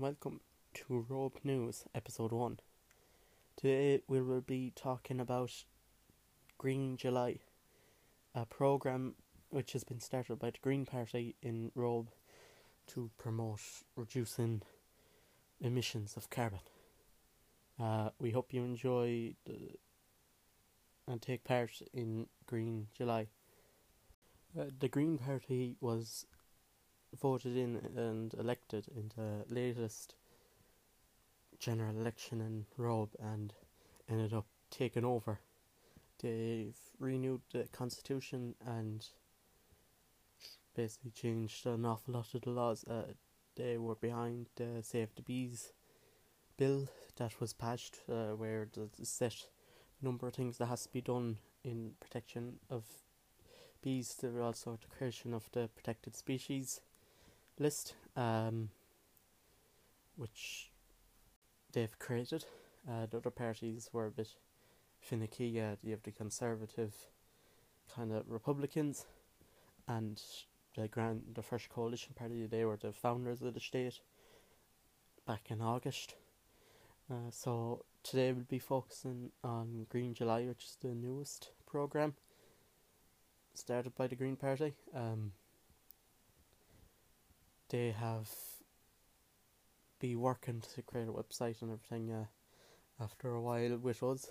welcome to Rope News, Episode 1. Today we will be talking about Green July, a programme which has been started by the Green Party in Robe to promote reducing emissions of carbon. Uh, we hope you enjoy the, and take part in Green July. Uh, the Green Party was voted in and elected in the latest general election in Robe and ended up taking over. They've renewed the constitution and basically changed an awful lot of the laws. Uh, they were behind the Save the Bees bill that was passed, uh, where a set number of things that has to be done in protection of bees. There also the creation of the protected species list, um, which they've created. Uh, the other parties were a bit finicky. Uh, you have the conservative kind of Republicans, and the grand, the first coalition party. They were the founders of the state back in August. Uh, so today we'll be focusing on Green July, which is the newest program started by the Green Party. Um, they have be working to create a website and everything uh, after a while with us.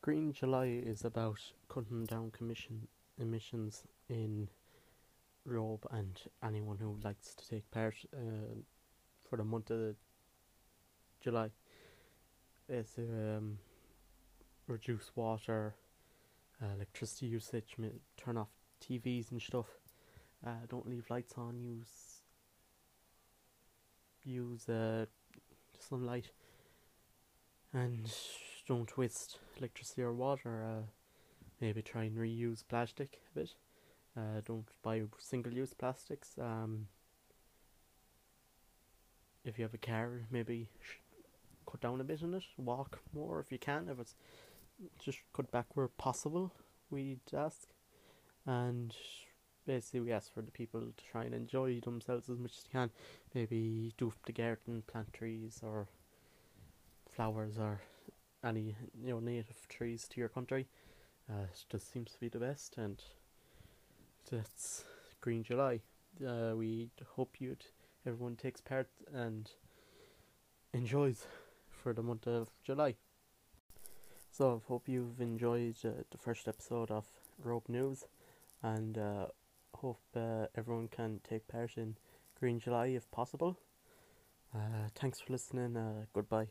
Green July is about cutting down commission emissions in Robe and anyone who likes to take part uh, for the month of July. It's um, reduce water, uh, electricity usage, turn off TVs and stuff. Uh, don't leave lights on. Use use uh, sunlight, and don't waste electricity or water. Uh, maybe try and reuse plastic a bit. Uh, don't buy single-use plastics. Um, if you have a car, maybe cut down a bit on it. Walk more if you can. If it's just cut back where possible, we'd ask. And basically we ask for the people to try and enjoy themselves as much as they can. Maybe do the garden, plant trees or flowers or any you know native trees to your country. Uh, it just seems to be the best, and that's Green July. Uh, we hope you'd everyone takes part and enjoys for the month of July. So I hope you've enjoyed uh, the first episode of Rope News, and uh, hope uh, everyone can take part in Green July if possible. Uh, thanks for listening. Uh, goodbye.